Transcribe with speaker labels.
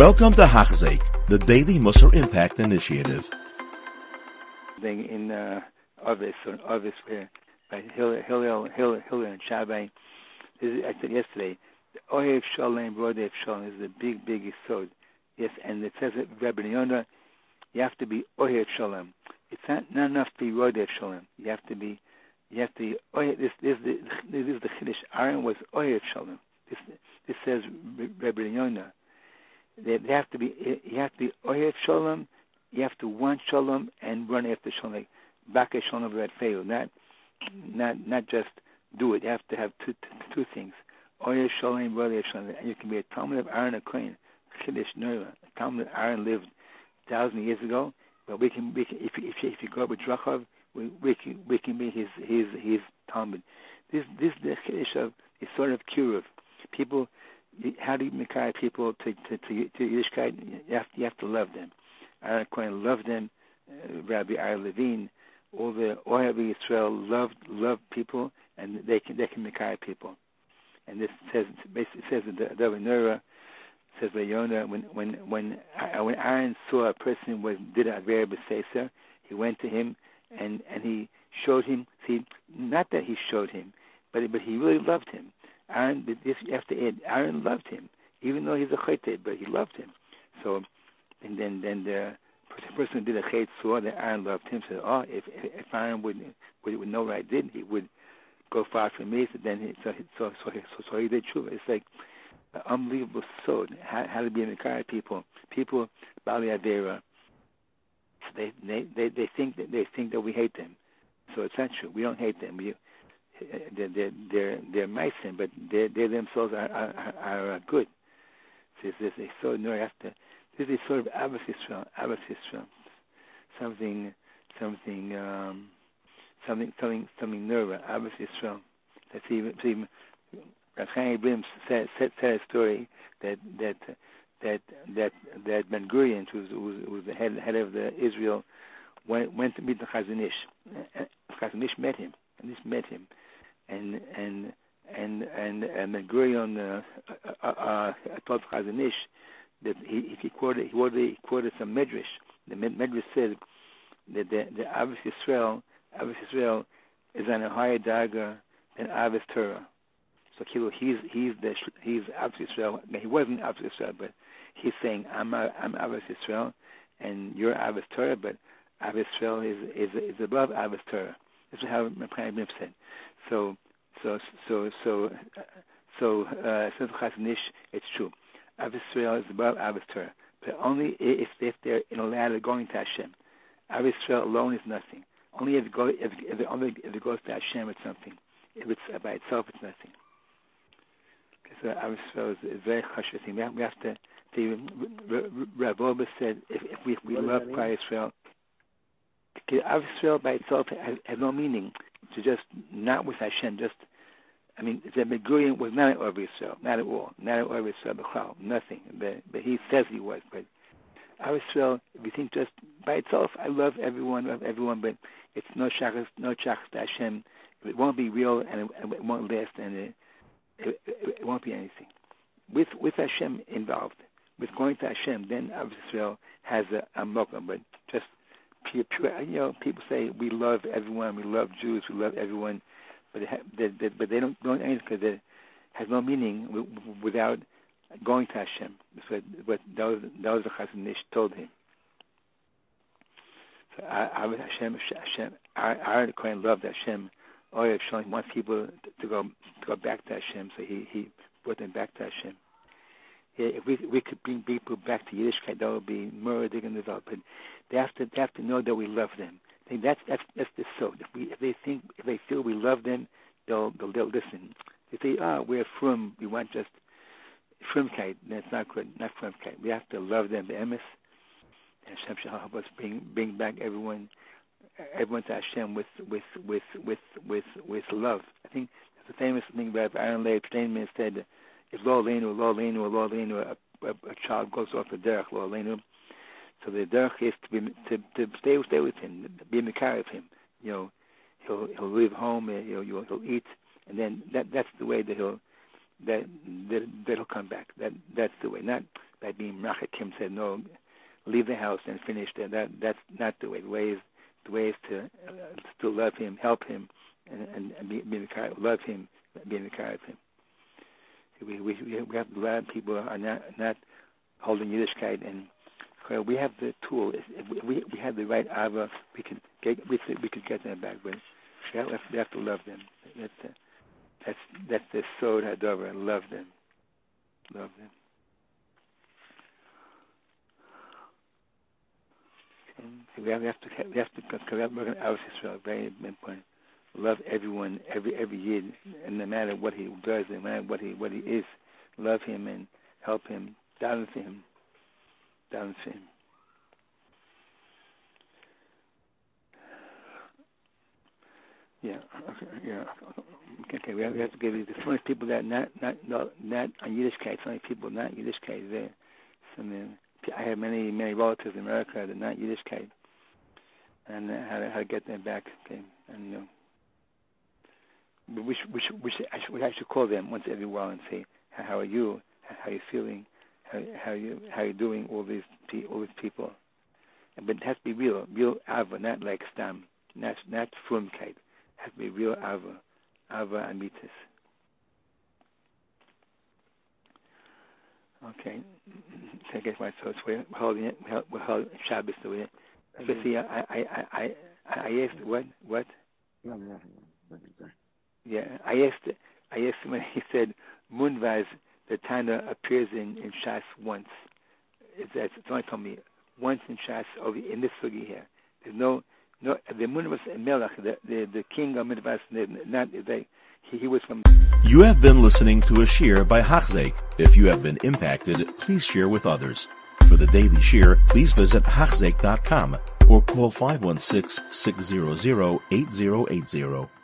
Speaker 1: Welcome to Hachzeik, the Daily Musar Impact Initiative.
Speaker 2: In uh, Ovis, Ovis, where by Hillel, Hillel, Hillel, and Shammai, I said yesterday, Ohev Shalom, Rodef Shalom is the big, big Yisod. Yes, and it says it, Rabbi Yonah, you have to be Ohev Shalom. It's not, not enough to be Rodef Shalom. You have to be, you have to be, Ohev, this, this, this, this is the Chiddush. Aaron was Ohev Shalom. This, this says Rabbi Yonah. They, have to be, eh, you have to be Ohev Shalom, you have to want Shalom and run after Shalom. Back Shalom that fail. Not, not, not just do it. You have to have two, two, two things. Ohev Shalom, Rodef Shalom. And you can be a Talmud of Aaron Akoin. Chiddush Noira. Talmud Aaron lived thousand years ago, but we can, we can if if if you go with Drachov, we we can we can be his his his Talmud. This this the chiddush of is sort of kiruv. People, how do you make people to to to, to Yiddishkeit? You have you have to love them. Aaron Cohen loved them. Uh, Rabbi Aryeh Levin, all the Ohev Israel loved loved people, and they can they can make people. And this says basically says in the Davar Nura says Yonah, when when when uh, when Aaron saw a person was did a very beseser, he went to him and and he showed him. See, not that he showed him, but but he really loved him. Aaron, this you have to add. Aaron loved him, even though he's a chayte, but he loved him. So, and then then the person who did a chayt saw that Aaron loved him. Said, oh, if if Aaron would would, would know what I did, he would go far from me. So then he so so so, so, so he did true. It's like unbelievable sod how, how to be in the people. People Bali Avera. They they they they think that they think that we hate them. So it's not true. We don't hate them. We they're they're they're, they're but they they themselves are are, are, good. So this is so no after this is sort of Abbas Yisrael, something something um something something something nerva Abbas Yisrael. That's even, even Chaim Brim said, said, said a story that that that that that Ben Gurion, who was, who was the head head of the Israel, went went to meet the Chazon Ish. Chazon Ish met him, and this met him, and and and and, and Ben Gurion uh, uh, uh, told Chazon Ish that he he quoted he quoted, he quoted some medrash. The medrash said that the the Avis Israel Avis Israel is on a higher dagger than Avis Torah. So Kilo, he's he's the he's Abbas Israel. He wasn't Abbas Israel, but he's saying I'm a, I'm Abbas Israel, and you're Abbas Torah, but Abbas Israel is is is above Abbas Torah. This is how Bim said. So so so so so uh, says Chazon Ish, it's true. Abbas Israel is above Abbas Torah, but only if if they're in a ladder going to Hashem. Abbas Israel alone is nothing. Only if it, go, if, if, it, only if it goes to Hashem, it's something. If it's by itself, it's nothing. So I was, so it's a very chashuv thing. We have, we have to. The Rav Oba said, if, if we, if we love Klal Israel, Av Israel by itself has, has no meaning. To just not with Hashem, just I mean, the Megurian was not an Av Israel, not at all, not an Av Israel, Bechal, nothing. But, but he says he was. But Av Israel, if you think just by itself, I love everyone, love everyone, but it's no shachas, no shachas to Hashem. It won't be real and it, won't last, and it, it, it won't be anything. With with Hashem involved, with going to Hashem, then Israel has a, a mokum. But just you know, people say we love everyone, we love Jews, we love everyone, but they, they, but they don't don't anything because it has no meaning without going to Hashem. So what that was that was the Chazon told him. So I, I Hashem, Hashem, I, I loved Hashem Oyev Shalom wants people to go to go back to Hashem, so he he brought them back to Hashem. If we we could bring people back to Yiddishkeit, that would be more develop. But they have to they have to know that we love them. I think that's that's that's the so. If we if they think if they feel we love them, they'll they'll, they'll listen. If they ah we're from we want just frumkeit, that's not good, not frumkeit. We have to love them, the emes. And Hashem shall help us bring bring back everyone everyone to Hashem with with with with with with love. I think it's a famous thing by Aaron Leib Steinman said, "If lo leinu, lo leinu, lo leinu, a, a, a child goes off the derech, lo leinu." So the derech is to be to to stay stay with him, be in the car of him. You know, he'll he'll leave home, he'll he'll, eat, and then that that's the way that he'll that that that'll come back. That that's the way. Not by being machakim said no, leave the house and finish there. That that's not the way. The way is the way is to uh, still love him, help him, and and, and be, be in the car, love him, be in the car with him. We we we have of people are not not holding Yiddishkeit and we have the tool. If we we have the right ava, we can get we can, we can get them back. But we have, we have to love them. That's that's the sod hadover. Love them, love them. And we have, we have to we have to have our Israel. Very important. Love everyone, every every year, and no matter what he does, no matter what he what he is, love him and help him, balance him dancing. Yeah, okay, yeah. Okay, we have, we have to give you the first people that not not not not on Yiddishkeit. So many people not Yiddishkeit there. So then I have many many relatives in America that not Yiddishkeit, and uh, how to how to get them back. Okay, and you know, we should, we should, we should, I should, I should call them once every while and say, how are you? How are you feeling? how, how you how you doing all these all these people, but it has to be real, real ava, not like stam, not not frumkeit. It has to be real ava, ava amitis. Okay, so I guess my thoughts we're holding it. We're holding Shabbos the way. See, I I I I, I asked what what.
Speaker 3: No, nothing.
Speaker 2: Yeah, I asked I asked when he said Munvaz the Tana appears in, in Shas once. It's, it's only told me once in Shas over in this sugi here. There's no no the Munvas Melech, the, the the king of Midvas, not they. He, he was from.
Speaker 1: You have been listening to a shiur by Hachzeik. If you have been impacted, please share with others. For the daily shiur, please visit Hachzeik.com or call 516 600 8080.